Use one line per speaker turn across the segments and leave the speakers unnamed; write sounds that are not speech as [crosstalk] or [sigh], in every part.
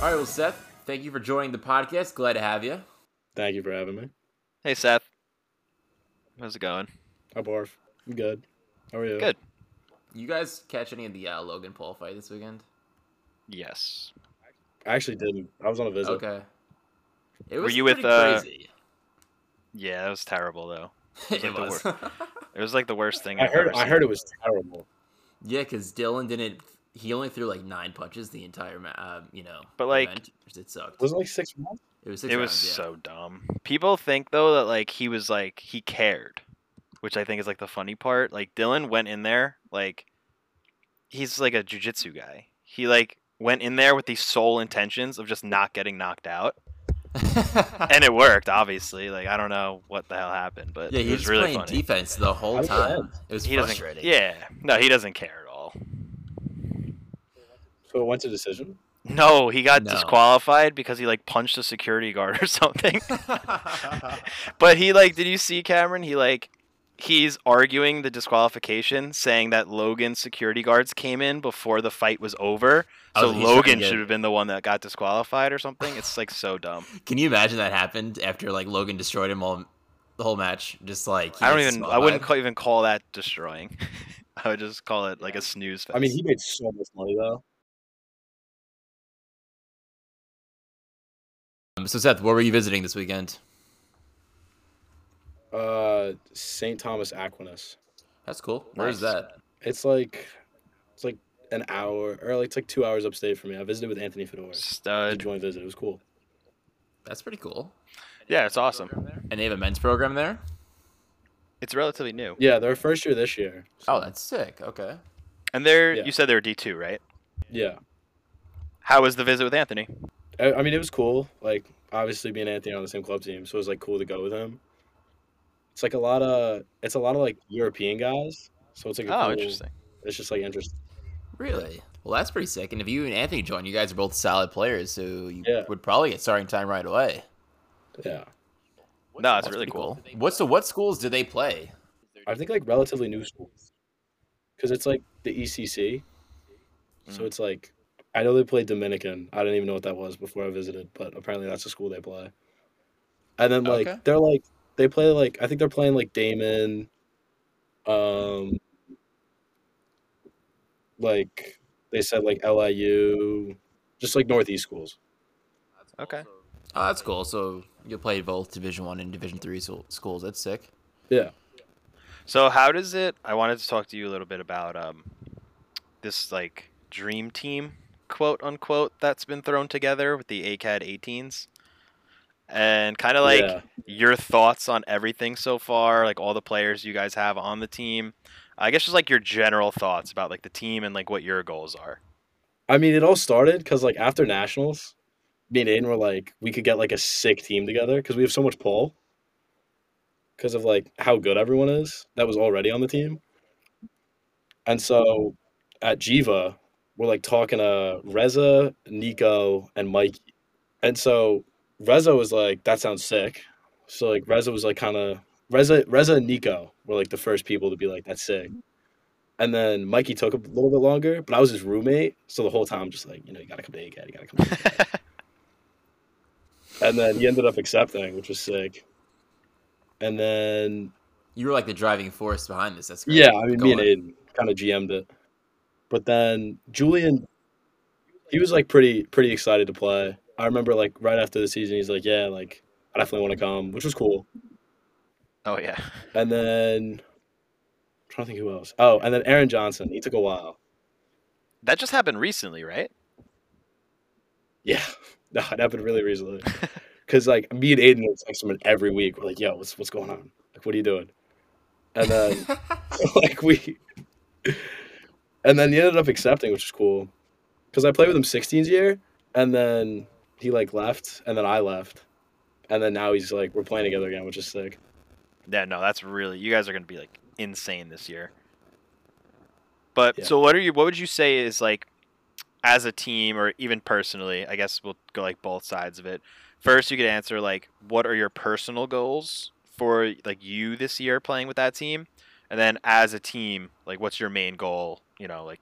All right, well, Seth, thank you for joining the podcast. Glad to have you.
Thank you for having me.
Hey Seth, how's it going?
Hi, Barf. I'm good. How are you?
Good.
You guys catch any of the uh, Logan Paul fight this weekend?
Yes.
I actually didn't. I was on a visit.
Okay. It
Were you with,
pretty
uh,
crazy.
Yeah, that was terrible though. [laughs]
it
like the
was.
It was like the worst thing
I
I've
heard.
ever
I heard it was terrible.
yeah, because Dillon didn't. He only threw like nine punches the entire, ma- uh, you know.
But, like-
event. it sucked.
Was it like six rounds?
It was six
It was
yeah.
so dumb. People think though that like he was like he cared, which I think is like the funny part. Like Dillon went in there like he's like a jujitsu guy. He like went in there with the sole intentions of just not getting knocked out, [laughs] and it worked. Obviously, like I don't know what the hell happened, but
yeah,
it
he
was
was
really
playing
funny.
defense the whole
How did it
time. It was
he doesn't.
frustrating.
Yeah, no, he doesn't care at all.
So it went to decision.
No, he got
No.
disqualified because he like punched a security guard or [laughs] something. but he like, did you see Cameron? He like, he's arguing the disqualification, saying that Logan's security guards came in before the fight was over,
Oh,
so
he's trying to
Logan
get-
should have been the one that got disqualified or something. It's like so dumb.
Can you imagine that happened after like Logan destroyed him all the whole match? Just like
I don't even. I wouldn't call, even call that destroying. [laughs] I would just call it like a snooze fest.
I mean, he made so much money though.
So Seth, where were you visiting this weekend?
Uh, St. Thomas Aquinas.
That's cool. Where's
Nice.
that?
It's like, it's like an hour or like it's like two hours upstate from me. I visited with Anthony Fedor. It's a
stud.
joint visit. It was cool.
That's pretty cool.
Yeah, it's awesome.
And they have a men's program there.
It's relatively new.
Yeah, their first year this year. So,
Oh, that's sick. Okay.
And they're
Yeah.
you said they were D two, right?
yeah.
How was the visit with Anthony?
I, I mean, it was cool. Like, obviously, being Anthony on the same club team, so it was like cool to go with him. It's like a lot of it's a lot of like European guys, so it's like a
Oh,
cool,
interesting.
It's just like interesting.
Really? Well, that's pretty sick. And if you and Anthony join, you guys are both solid players, so you
Yeah.
would probably get starting time right away.
Yeah,
No, it's
That's
really
pretty
cool.
What so? What schools do they play?
I think like relatively new schools, because it's like the ECC, so
Mhm.
it's like I know they play Dominican. I didn't even know what that was before I visited, but apparently that's the school they play. And then like
Okay.
they're like they play like I think they're playing like Daemen, um, like they said like LIU, just like Northeast schools.
Okay.
Oh, that's cool. So you'll play both Division One and Division Three schools. That's sick.
Yeah.
So how does it? I wanted to talk to you a little bit about um, this like dream team, quote unquote, that's been thrown together with the ACAD 18s, and kind of like
yeah.
your thoughts on everything so far, like all the players you guys have on the team. I guess just like your general thoughts about like the team and like what your goals are.
I mean, it all started because like after nationals, me and Aiden were like, we could get like a sick team together because we have so much pull. Because of like how good everyone is that was already on the team, and so at Jiva, we're like talking to Reza, Nico, and Mikey, and so Reza was like, "That sounds sick." So like Reza was like kind of Reza, Reza and Nico were like the first people to be like, "That's sick." And then Mikey took a little bit longer, but I was his roommate, so the whole time I'm just like, you know, you gotta come to ACAD, you gotta come to ACAD. [laughs] and then he ended up accepting, which was sick. And then
You were like the driving force behind this. That's great.
yeah, I mean
Go
me and. Aiden kind of GM'd it. But then Julian he was like pretty pretty excited to play. I remember like right after the season he's like, Yeah, like I definitely want to come, which was cool.
oh yeah.
And then I'm trying to think who else. Oh, and then Aaron Johnson. He took a while.
That just happened recently, right?
Yeah, [laughs] no, it happened really recently. [laughs] Cause like me and Aiden would text him every week. We're like, "Yo, what's what's going on? Like, what are you doing?" And then [laughs] like we, and then he ended up accepting, which is cool. Cause I played with him 16s year, and then he like left, and then I left, and then now he's like we're playing together again, which is sick.
Yeah, no, that's really you guys are gonna be like insane this year. But
Yeah.
so what are you what would you say is like as a team or even personally, I guess we'll go like both sides of it. First you could answer like what are your personal goals for like you this year playing with that team? And then as a team, like what's your main goal, you know, like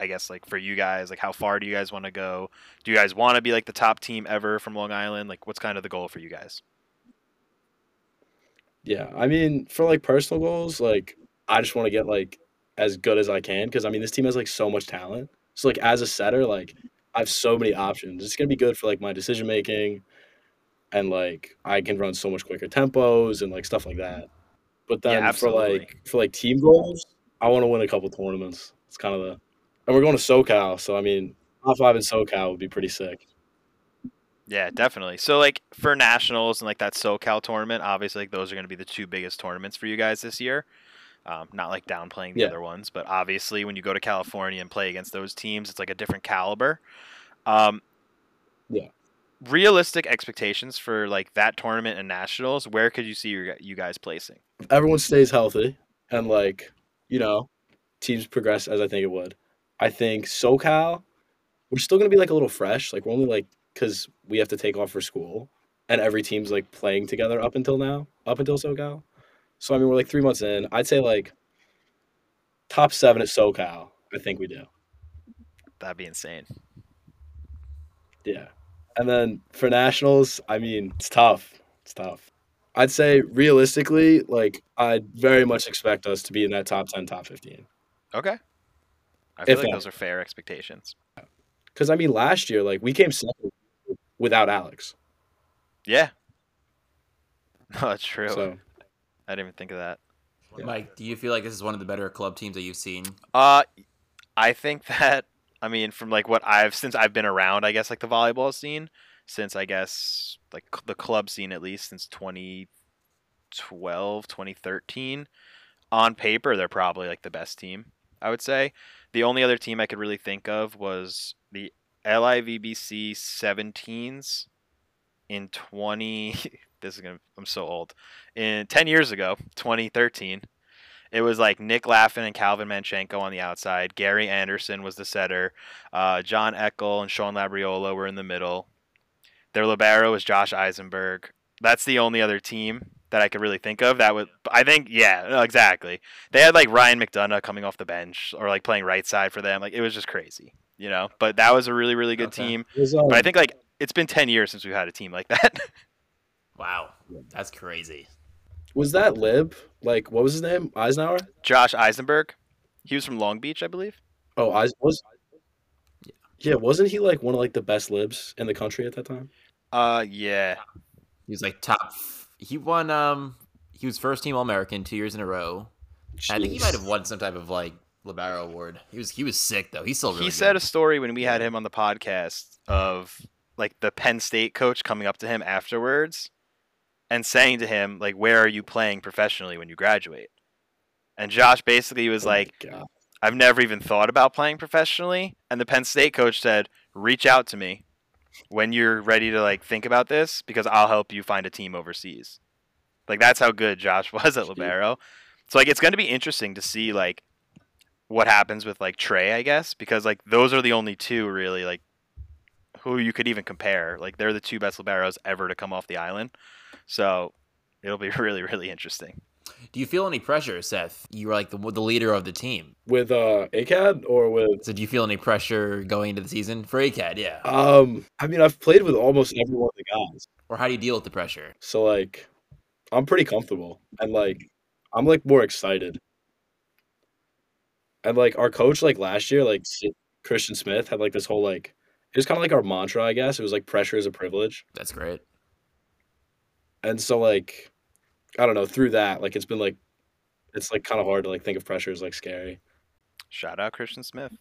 I guess like for you guys, like how far do you guys want to go? Do you guys want to be like the top team ever from Long Island? Like what's kind of the goal for you guys?
Yeah, I mean, for like personal goals, like I just want to get like as good as I can because I mean this team has like so much talent. So like as a setter, like I have so many options. It's gonna be good for like my decision making, and like I can run so much quicker tempos and like stuff like that. But
Yeah,
then for like for like team goals, I want to win a couple tournaments. It's kind of the, and we're going to SoCal, so I mean top five in SoCal would be pretty sick.
Yeah, definitely. So like for nationals and like that SoCal tournament, obviously like those are going to be the two biggest tournaments for you guys this year. Um, not like downplaying the
Yeah.
other ones, but obviously when you go to California and play against those teams, it's like a different caliber. Um,
Yeah.
Realistic expectations for like that tournament and nationals. Where could you see your, you guys placing?
Everyone stays healthy and like you know teams progress as I think it would. I think SoCal, we're still gonna be like a little fresh. Like we're only like because we have to take off for school, and every team's like playing together up until now, up until SoCal. So I mean, we're like three months in. I'd say like top seven at SoCal. I think we do.
That'd be insane.
Yeah. And then for nationals, I mean, it's tough. It's tough. I'd say realistically, like I'd very much expect us to be in that top ten, top fifteen.
Okay. I feel
If
like
that-
those are fair expectations.
Because I mean, last year, like we came second without Alex.
Yeah. [laughs] No, that's true.
So
I didn't even think of that.
Yeah.
Mike, do you feel like this is one of the better club teams that you've seen?
Uh, I think [laughs] that I mean from like what I've since I've been around, I guess like the volleyball scene since I guess like the club scene at least since 2012, 2013. On paper, they're probably like the best team. I would say the only other team I could really think of was the LIVBC 17s in 20. [laughs] this is gonna. I'm so old. In 10 years ago, 2013. It was like Nick Laffin and Calvin Manchenko on the outside. Gary Anderson was the setter. Uh, John Eckel and Sean Labriola were in the middle. Their libero was Josh Eisenberg. That's the only other team that I could really think of. That would, I think, yeah, exactly. They had like Ryan McDonough coming off the bench or like playing right side for them. Like it was just crazy, you know. But that was a really, really good
Okay.
team.
was, um,
But I think like it's been ten years since we've had a team like that. [laughs]
Wow, that's crazy.
Was that Lib? Like, what was his name? Eisenhower?
Josh Eisenberg, he was from Long Beach, I believe.
Oh, Eis was. Yeah, wasn't he like one of like the best libs in the country at that time?
Uh, yeah.
He was like top. He won. Um, he was first team All American two years in a row. I think he might have won some type of like Libero award. He was he was sick though. He's still really.
he
good.
said a story when we had him on the podcast of like the Penn State coach coming up to him afterwards and saying to him like where are you playing professionally when you graduate? And Josh basically was
Oh
like I've never even thought about playing professionally. And the Penn State coach said reach out to me when you're ready to like think about this because I'll help you find a team overseas. Like that's how good Josh [laughs] was at libero. So like it's going to be interesting to see like what happens with like Trey, I guess, because like those are the only two really like who you could even compare. Like they're the two best liberos ever to come off the island. So it'll be [laughs] really really interesting.
Do you feel any pressure, Seth? You were like the the leader of the team.
with uh ACAD or with
So do you feel any pressure going into the season for ACAD? Yeah.
um I mean I've played with almost every one of the guys.
Or how do you deal with the pressure?
So like I'm pretty comfortable and like I'm like more excited. And like our coach like last year like Christian Smith had like this whole like it was kind of like our mantra I guess. It was like pressure is a privilege.
That's great.
And so like I don't know, through that like it's been like it's like kind of hard to like think of pressure as like scary.
Shout out Christian Smith.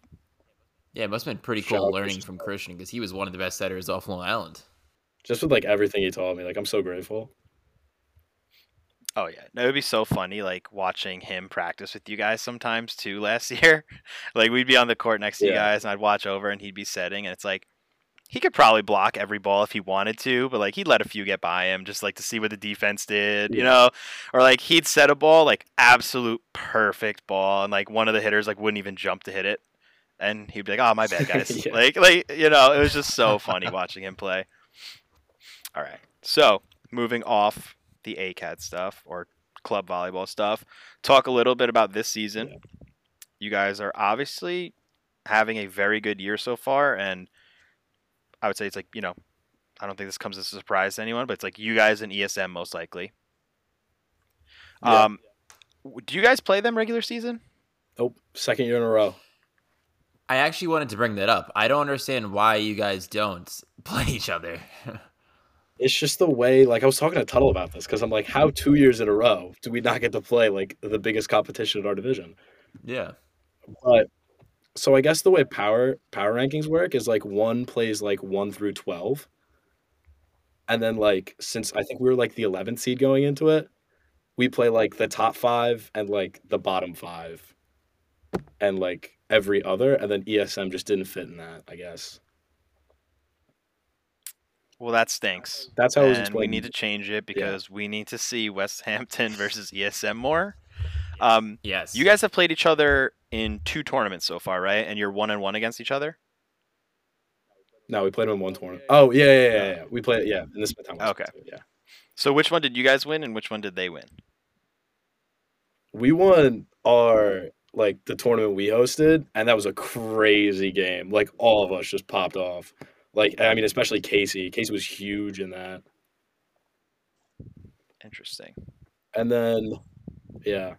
Yeah, it must have been pretty
Shout
cool
out
learning
Christian
from Christian because he was one of the best setters off Long Island.
Just with like everything he taught me. Like I'm so grateful.
Oh yeah, no, it'd be so funny like watching him practice with you guys sometimes too. Last [laughs] year, like we'd be on the court next to you guys, and I'd watch over, and he'd be setting, and it's like he could probably block every ball if he wanted to, but like he'd let a few get by him just like to see what the defense did, you know, or like he'd set a ball like absolute perfect ball, and like one of the hitters like wouldn't even jump to hit it, and he'd be like, "Oh my bad, [laughs] guys,"
Yeah.
like like you know, it was just so funny watching him play. All right, so moving off the ACAD stuff or club volleyball stuff, talk a little bit about this season. You guys are obviously having a very good year so far, and I would say it's like you know, I don't think this comes as a surprise to anyone, but it's like you guys and ESM most likely.
Yeah.
Um, do you guys play them regular season?
Nope. Second year in a row.
I actually wanted to bring that up. I don't understand why you guys don't [laughs] play each other. [laughs]
It's just the way, like I was talking to Tuttle about this because I'm like, how two years in a row do we not get to play like the biggest competition in our division?
yeah.
But so I guess the way power power rankings work is like one plays like one through twelve, and then like since I think we were like the eleventh seed going into it, we play like the top five and like the bottom five, and like every other, and then ESM just didn't fit in that. I guess
Well, that stinks.
that's how it was
and we need to change it because we need to see West Hampton [laughs] versus ESM more. Um,
Yes.
you guys have played each other in two tournaments so far, right? And you're one and one against each other.
No, we played them in one tournament. Oh yeah, yeah, yeah, yeah. We played yeah in this time.
Okay.
Yeah,
So which one did you guys win, and which one did they win?
we won our like the tournament we hosted, and that was a crazy game. Like all of us just popped off. Like I mean, especially Casey. Casey was huge in that.
Interesting.
And then, yeah,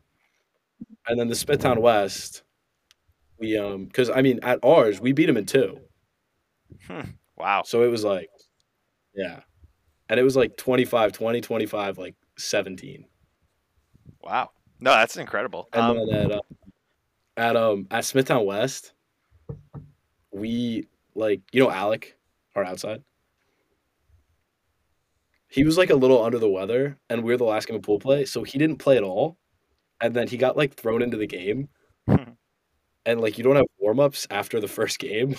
and then the Smithtown West. We um, because I mean, at ours we beat them in two,
Wow.
so it was like, yeah, and it was like 25, 20, 25, like seventeen.
Wow. No, that's incredible.
And
Um,
then at uh, at um at Smithtown West, we like you know Alec, our outside. He was like a little under the weather, and we are the last game of pool play, so he didn't play at all. And then he got like thrown into the game, hmm. and like you don't have warm ups after the first game,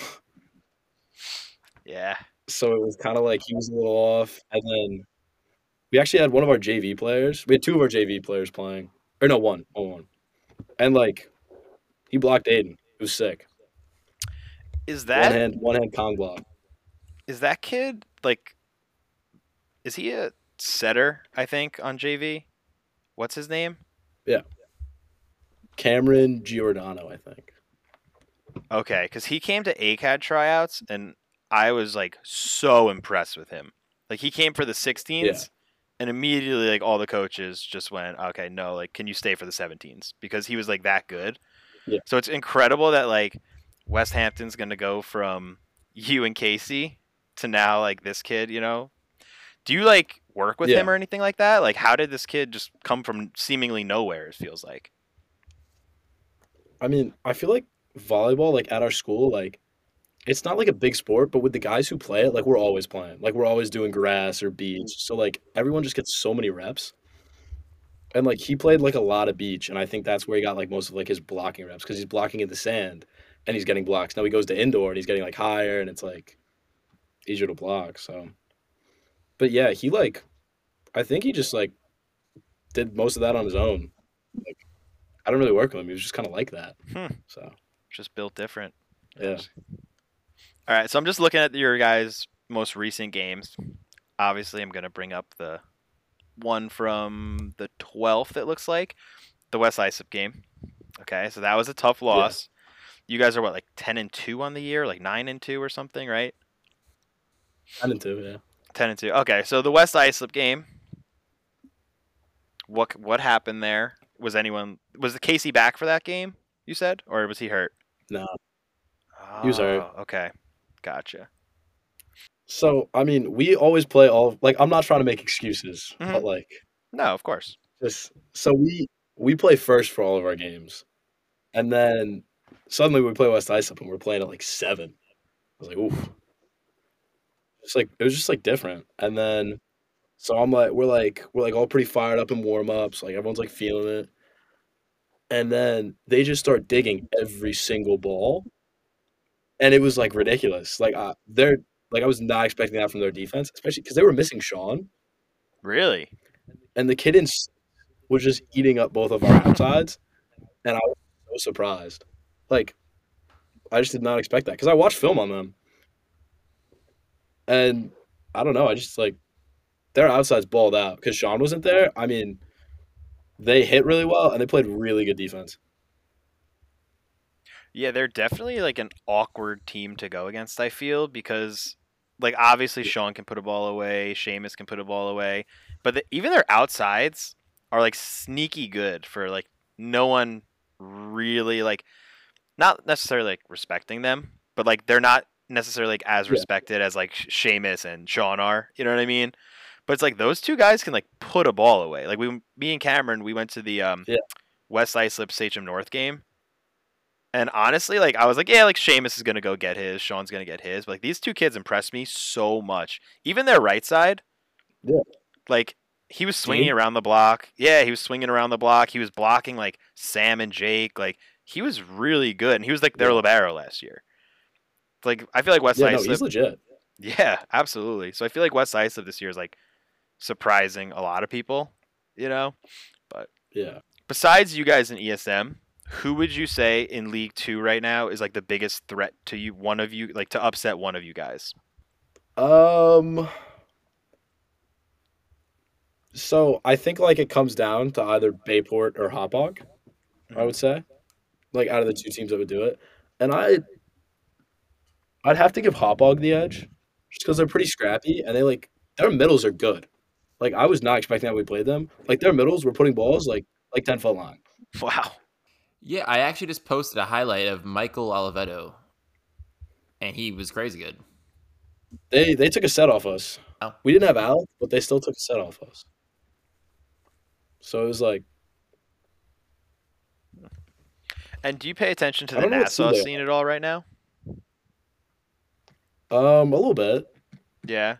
yeah.
so it was kind of like he was a little off. And then we actually had one of our JV players. We had two of our JV players playing, or no, one, one, one. And like he blocked Aiden. It was sick.
Is that one
hand, one hand Kong block.
is that kid like? Is he a setter? I think on JV. What's his name?
Cameron Giordano, I think.
Okay, because he came to ACAD tryouts, and I was like so impressed with him. Like he came for the 16s,
Yeah.
and immediately like all the coaches just went, "Okay, no, like can you stay for the 17s?" Because he was like that good.
Yeah.
So it's incredible that like West Hampton's gonna go from you and Casey to now like this kid. You know, do you like work with
Yeah.
him or anything like that? Like, how did this kid just come from seemingly nowhere? It feels like.
I mean, I feel like volleyball, like at our school, like it's not like a big sport, but with the guys who play it, like we're always playing. Like we're always doing grass or mm-hmm. beach. So like everyone just gets so many reps. And like he played like a lot of beach, and I think that's where he got like most of like his blocking reps because he's blocking in the sand and he's getting blocks. Now he goes to indoor and he's getting like higher and it's like easier to block. So, but yeah, he like, I think he just like did most of that on his own. Like, I don't really work with him. He was just kind of like that.
Hmm.
So
just built different.
Yeah.
All right, so I'm just looking at your guys' most recent games. Obviously, I'm going to bring up the one from the 12th, it looks like, the West Islip game. Okay, so that was a tough loss. You guys are what, like 10 and 2 on the year, like 9 and 2 or something, right?
ten and two, yeah.
10 and 2. Okay, so the West Islip game. What what happened there? Was anyone was the Casey back for that game? You said, or was he hurt?
No. He was hurt.
Oh, Okay, gotcha.
So I mean, we always play all like I'm not trying to make excuses,
Mhm.
but like
No, of course.
just so we we play first for all of our games, and then suddenly we play West Islip and we're playing at like seven. I was like, oof. It's like it was just like different, and then so I'm like we're like we're like all pretty fired up in warm ups, like everyone's like feeling it, and then they just start digging every single ball, and it was like ridiculous. Like uh, they're like I was not expecting that from their defense, especially because they were missing Sean
Really?
and the kid in was just eating up both of our outsides, and I was so surprised. Like, I just did not expect that because I watched film on them, and I don't know. I just like their outsides balled out because Sean wasn't there. I mean, they hit really well and they played really good defense.
Yeah, they're definitely like an awkward team to go against. I feel because, like, obviously Sean can put a ball away, Seamus can put a ball away, but the, even their outsides are like sneaky good for like no one really like, not necessarily like respecting them, but like they're not necessarily like as
Yeah.
respected as like Seamus and Sean are. You know what I mean? But it's like those two guys can like put a ball away. Like we, me and Cameron, we went to the um,
Yeah.
West Islip Sachem North game. And honestly, like I was like, yeah, like Seamus is gonna go get his, Sean's gonna get his. But like these two kids impressed me so much. Even their right side,
Yeah.
like he was swinging around the block. Yeah, he was swinging around the block. He was blocking like Sam and Jake. Like he was really good, and he was like their
Yeah.
libero last year. Like I feel like West
Yeah, no,
Islip
he's legit.
yeah, absolutely. So I feel like West Islip this year is like surprising a lot of people, you know.
But yeah.
Besides you guys in ESM, who would you say in League Two right now is like the biggest threat to you? One of you, like to upset one of you guys.
Um. So I think like it comes down to either Bayport or Hauppauge. I would say, like out of the two teams that would do it, and I, I'd have to give Hauppauge the edge, just because they're pretty scrappy and they like their middles are good. Like I was not expecting that we played them. Like their middles were putting balls like like ten foot long.
Wow.
Yeah, I actually just posted a highlight of Michael Oliveto, and he was crazy good.
They they took a set off us.
Oh.
We didn't have Al, but they still took a set off us. So it was like
And do you pay attention to the
don't know what
Nassau
team
scene at all right now?
um a little bit.
Yeah.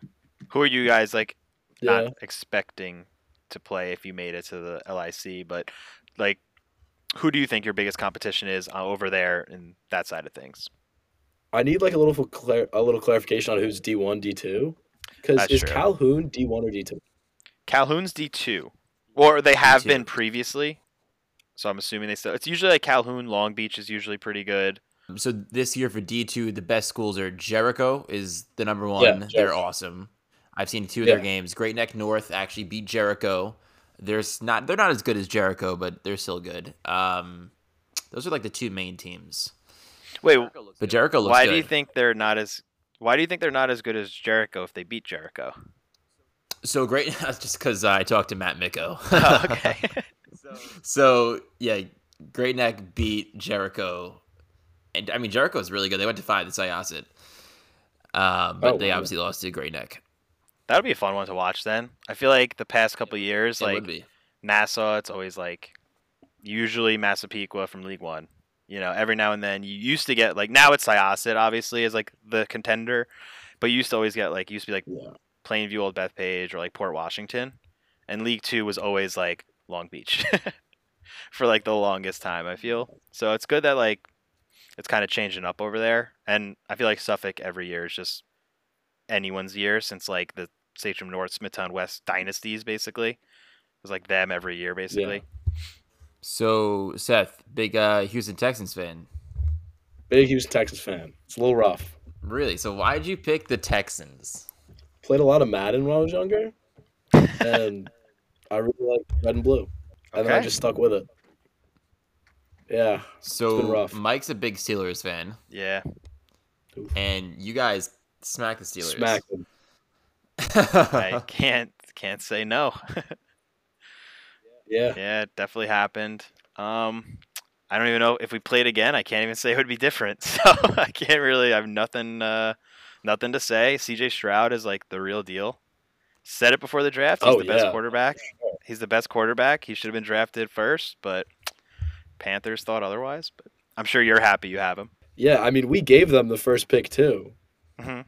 Who are you guys like
Yeah.
not expecting to play if you made it to the LIC, but like who do you think your biggest competition is uh, over there in that side of things?
I need like a little clar- a little clarification on who's D one, D two. Because is
true.
Calhoun D one or D two?
Calhoun's D two, or they have
D2.
been previously. So I'm assuming they still. It's usually like Calhoun, Long Beach is usually pretty good.
So this year for D two, the best schools are Jericho is the number one.
Yeah,
They're awesome. I've seen two of their games. Great Neck North actually beat Jericho. There's not they're not as good as Jericho, but they're still good. Um, those are like the two main teams.
Wait,
But Jericho looks
why
good.
do you think they're not as? Why do you think they're not as good as Jericho if they beat Jericho?
So great. [laughs] That's just because I talked to Matt Micko. [laughs]
Oh, okay. [laughs]
so yeah, Great Neck beat Jericho, and I mean Jericho's really good. They went to five to Syosset, um, but
Oh,
they
wow.
obviously lost to Great Neck.
That would be a fun one to watch. Then I feel like the past couple of years,
It
like. Nassau, it's always like usually Massapequa from League One. You know, every now and then you used to get like now it's Syosset obviously is like the contender, but you used to always get like used to be like
Yeah.
Plainview, Old Bethpage, or like Port Washington, and League Two was always like Long Beach [laughs] for like the longest time. I feel so it's good that like it's kind of changing up over there, and I feel like Suffolk every year is just anyone's year since like the Sachem North, Smithtown West dynasties basically. It was like them every year basically.
So Seth, big uh, Houston Texans fan.
Big Houston Texans fan. It's a little rough.
Really? So why did you pick the Texans?
Played a lot of Madden when I was younger, and I really like red and blue, and then I just stuck with it. Yeah,
So
rough.
Mike's a big Steelers fan,
Yeah.
and you guys smack the Steelers.
smack them.
I [laughs] can't can't say no. [laughs]
Yeah,
yeah, it definitely happened. Um I don't even know if we played again. I can't even say it would be different. [laughs] So I can't really. I have nothing, uh, nothing to say. C.J. Stroud is like the real deal. Said it before the draft. He's
Oh,
the best
yeah.
quarterback. He's the best quarterback. He should have been drafted first, but Panthers thought otherwise. But I'm sure you're happy you have him.
yeah. I mean, we gave them the first pick too,
hmm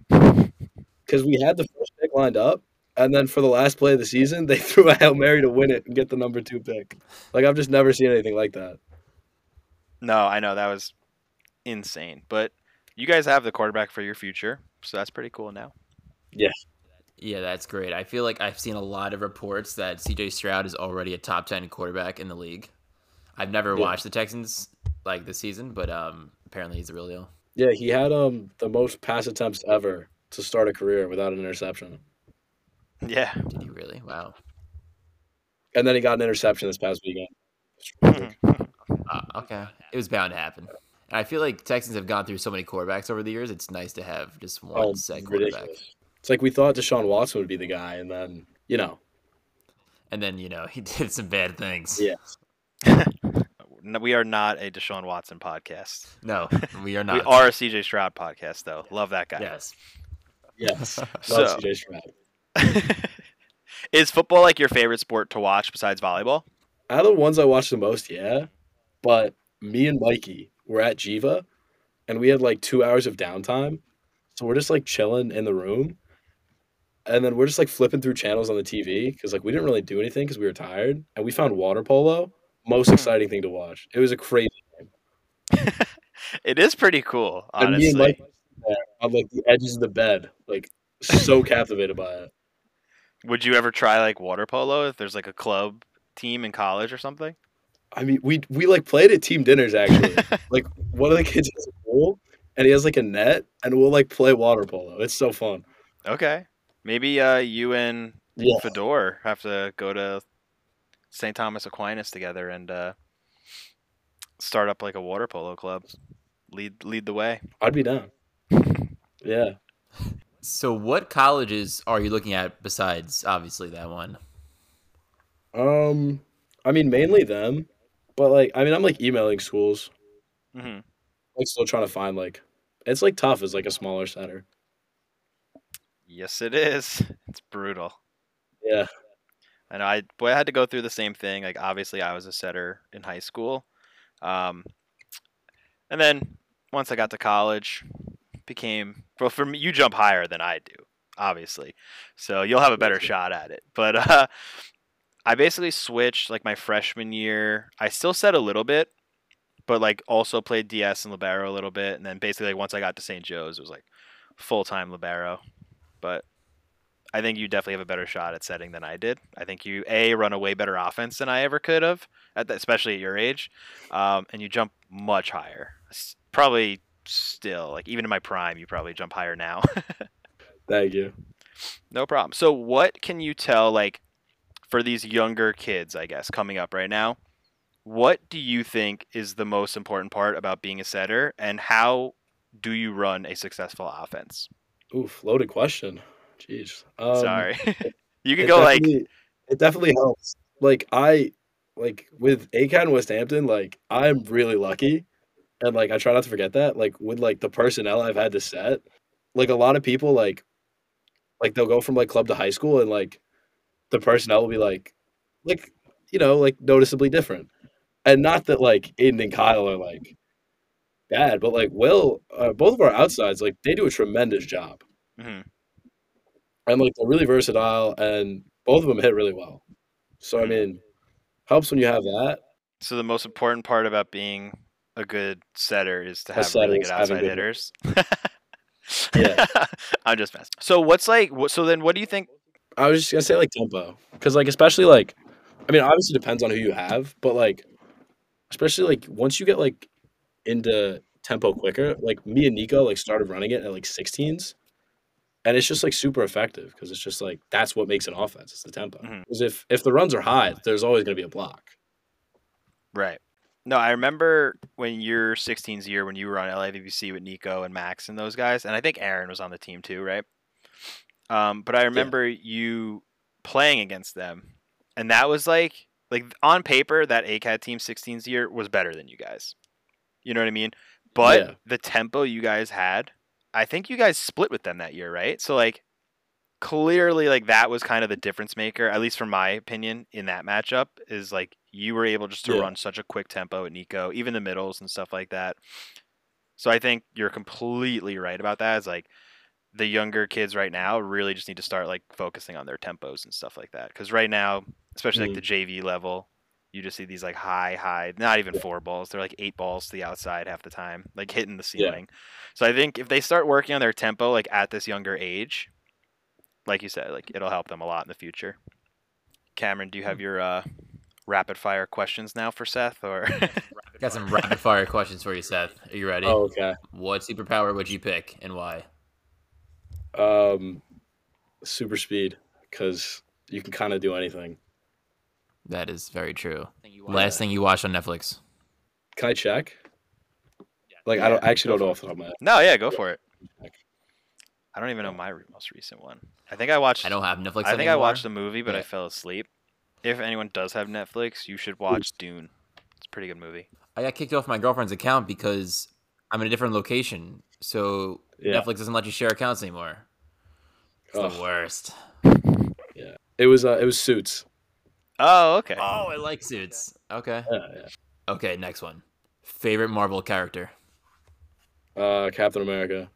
because we had the first pick lined up, and then for the last play of the season, they [laughs] threw a hail mary to win it and get the number two pick. Like I've just never seen anything like that.
No, I know that was insane. But you guys have the quarterback for your future, so that's pretty cool now.
Yeah, Yeah, that's great. I feel like I've seen a lot of reports that CJ Stroud is already a top 10 quarterback in the league. I've never
Yeah.
watched the Texans like this season, but um apparently he's the real deal.
Yeah, he had um the most pass attempts ever to start a career without an interception,
Yeah.
Did he really? Wow.
and then he got an interception this past weekend.
Uh, [laughs] okay. It was bound to happen. And I feel like Texans have gone through so many quarterbacks over the years. It's nice to have just one
Oh,
set quarterback.
ridiculous. It's like we thought Deshaun Watson would be the guy, and then you know,
And then you know [laughs] he did some bad things.
yeah, [laughs]
No, we are not a Deshaun Watson podcast.
No, we are not.
We are a CJ Stroud podcast, though. Love that guy.
Yes.
Yes, [laughs]
So-
CJ Stroud. [laughs]
Is football like your favorite sport to watch besides volleyball?
Out of the ones I watch the most, yeah. But me and Mikey were at Jiva, and we had like two hours of downtime, so we're just like chilling in the room, and then we're just like flipping through channels on the TV because like we didn't really do anything because we were tired, and we found water polo. Most hmm. exciting thing to watch. It was a crazy. [laughs] game.
It is pretty cool,
And me and
honestly.
Mike there on like the edges of the bed, like so [laughs] captivated by it.
Would you ever try like water polo if there's like a club team in college or something?
I mean, we we like played at team dinners actually. [laughs] like one of the kids has a pool and he has like a net, and we'll like play water polo. It's so fun.
Okay. Maybe uh, you and
Yeah,
Fedor have to go to St. Thomas Aquinas together and uh, start up like a water polo club. Lead lead the way.
I'd be down. Yeah,
So what colleges are you looking at besides obviously that one?
um, I mean mainly them, but like I mean I'm like emailing schools,
Mm-hmm.
like still trying to find like it's like tough as like a smaller center.
Yes, it is. It's brutal.
Yeah,
I know. I boy, I had to go through the same thing. Like obviously, I was a setter in high school, um, and then once I got to college, became well for me. You jump higher than I do, obviously, so you'll have a better shot at it. But uh, I basically switched like my freshman year. I still set a little bit, but like also played DS and libero a little bit, and then basically like, once I got to St. Joe's, it was like full time libero. But I think you definitely have a better shot at setting than I did. I think you a run a way better offense than I ever could have, at the, especially at your age, um, and you jump much higher. S- Probably still like even in my prime, you probably jump higher now. [laughs]
thank you.
no problem. So what can you tell like for these younger kids, I guess, coming up right now? What do you think is the most important part about being a setter, and how do you run a successful offense?
Oof, loaded question. Jeez. Um,
Sorry, [laughs] you can go like
it definitely helps. Like I like with and West Hampton, like I'm really lucky. And like I try not to forget that. Like with like the personnel I've had to set, like a lot of people like like they'll go from like club to high school and like the personnel will be like like you know, like noticeably different. And not that like Aiden and Kyle are like bad, but like Will, uh, both of our outsides, like they do a tremendous job
Mhm.
and like they're really versatile and both of them hit really well. So I
Mhm.
mean, helps when you have that.
So the most important part about being a good setter is to have really good outside
good-
hitters. [laughs]
Yeah.
I'm just messing. So what's like? So then, what do you think?
I was just gonna say like tempo, because like especially like, I mean obviously depends on who you have, but like, especially like once you get like into tempo quicker, like me and Nico like started running it at like 16s, and it's just like super effective because it's just like that's what makes an offense. It's the tempo.
Mm-hmm.
Because if if the runs are high, there's always gonna be a block.
Right. No, I remember when your 16's year when you were on LAVBC with Nico and Max and those guys, and I think Aaron was on the team too, right? Um, but I remember you playing against them, and that was like like on paper that ACAD team 16's year was better than you guys. You know what I mean? But
Yeah.
the tempo you guys had, I think you guys split with them that year, right? So like clearly like that was kind of the difference maker, at least from my opinion, in that matchup, is like you were able just to
Yeah.
run such a quick tempo at Nico, even the middles and stuff like that. So I think you're completely right about that. It's like the younger kids right now really just need to start like focusing on their tempos and stuff like that. Because right now, especially like mm. the JV level, you just see these like high, high, not even four balls. They're like eight balls to the outside half the time, like hitting the
Yeah.
ceiling. So I think if they start working on their tempo like at this younger age, like you said, like it'll help them a lot in the future. Cameron, do you have your uh, rapid fire questions now for Seth or [laughs]
Got some rapid fire questions for you, Seth. Are you ready?
Oh, okay.
What superpower would you pick and why?
Um, super speed because you can kind of do anything.
That is very true. Last thing you watched on Netflix.
Can I check? Like I don't I actually don't know off the top of my head.
No, yeah, go for it. I don't even know my re- most recent one. I think I watched.
I don't have Netflix.
I think I watched the movie, but I fell asleep. If anyone does have Netflix, you should watch Dune. It's a pretty good movie.
I got kicked off my girlfriend's account because I'm in a different location, so
Yeah.
Netflix doesn't let you share accounts anymore. It's
Ugh.
the worst.
Yeah, it was uh, it was Suits.
Oh, okay.
Oh, I like suits. Okay.
Yeah, yeah.
Okay, next one. Favorite Marvel character:
Uh, Captain America,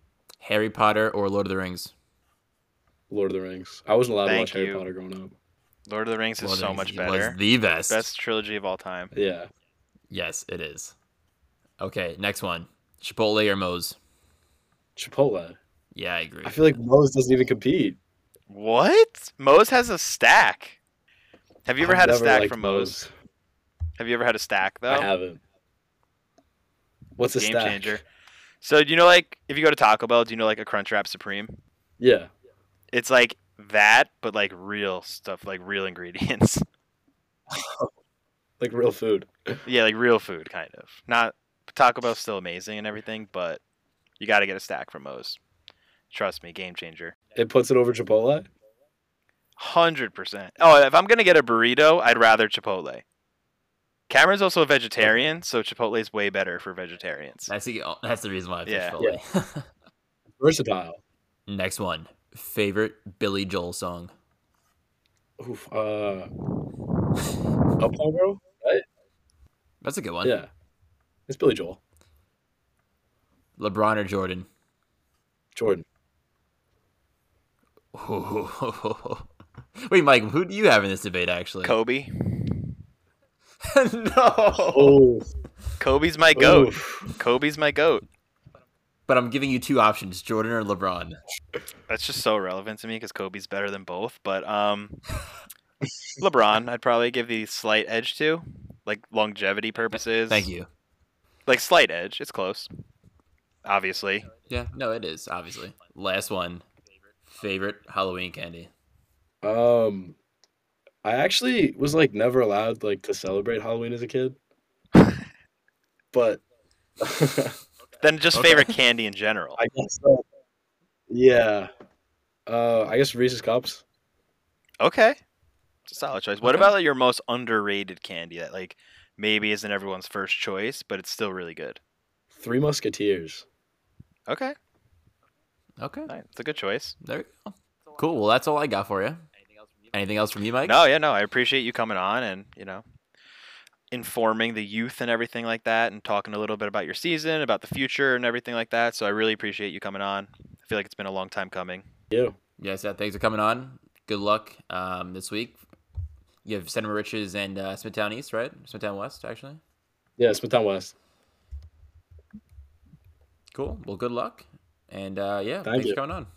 Harry Potter or Lord of the Rings?
Lord of the Rings. I wasn't allowed
Thank
to watch
you.
Harry Potter growing up.
Lord of the Rings is
Lord of the
so
Rings
much
was
better.
the best.
Best trilogy of all time.
Yeah.
Yes, it is. Okay, next one. Chipotle or Moe's?
Chipotle.
Yeah, I agree.
I feel like Moe's doesn't even compete.
What? Moe's has a stack. Have you ever
I've
had a stack
liked
from Moe's? Have you ever had a stack though?
I haven't. What's a
Game
stack?
changer. So do you know like if you go to Taco Bell, do you know like a Crunchwrap Supreme?
Yeah.
It's like that, but like real stuff, like real ingredients. [laughs]
Like real food.
yeah, like real food, kind of. Not Taco Bell's still amazing and everything, but you got to get a stack from Moe's. Trust me, game changer.
It puts it over Chipotle.
Hundred percent. Oh, if I'm gonna get a burrito, I'd rather Chipotle. Cameron's also a vegetarian, so Chipotle is way better for vegetarians.
That's the that's the reason why I picked
Yeah.
Chipotle. [laughs]
Versatile.
next one. Favorite Billy Joel song?
Oof. Uh. Uptown Girl.
That's a good one.
Yeah. It's Billy Joel.
LeBron or Jordan?
Jordan. [laughs]
Wait, Mike, who do you have in this debate? Actually,
Kobe. [laughs]
no.
Oh.
Kobe's my goat.
Oof.
Kobe's my goat.
But I'm giving you two options: Jordan or LeBron.
That's just so relevant to me because Kobe's better than both. But um, [laughs] LeBron, I'd probably give the slight edge to, like longevity purposes.
Thank you.
Like slight edge. It's close. Obviously.
Yeah, no, it is obviously. Last one. Favorite Halloween candy?
Um, I actually was like never allowed like to celebrate Halloween as a kid. but [laughs]
Then just
Okay.
favorite candy in general.
I guess so. Yeah. Uh, I guess Reese's cups.
Okay. It's a solid choice. What
Okay.
about like, your most underrated candy that like maybe isn't everyone's first choice, but it's still really good?
Three Musketeers.
Okay.
Okay,
All right. It's a good choice.
there you go. Cool. Well, that's all I got for you. Anything else from you, Mike?
No, yeah, no. I appreciate you coming on and, you know, informing the youth and everything like that and talking a little bit about your season, about the future and everything like that. So I really appreciate you coming on. I feel like it's been a long time coming.
You.
Yes, yeah, thanks for coming on. Good luck um, this week. You have Center Moriches and uh, Smithtown East, right? Smithtown West, actually.
Yeah, Smithtown West.
Cool. Well, good luck. And uh, yeah,
Thank
thanks
you.
for coming on.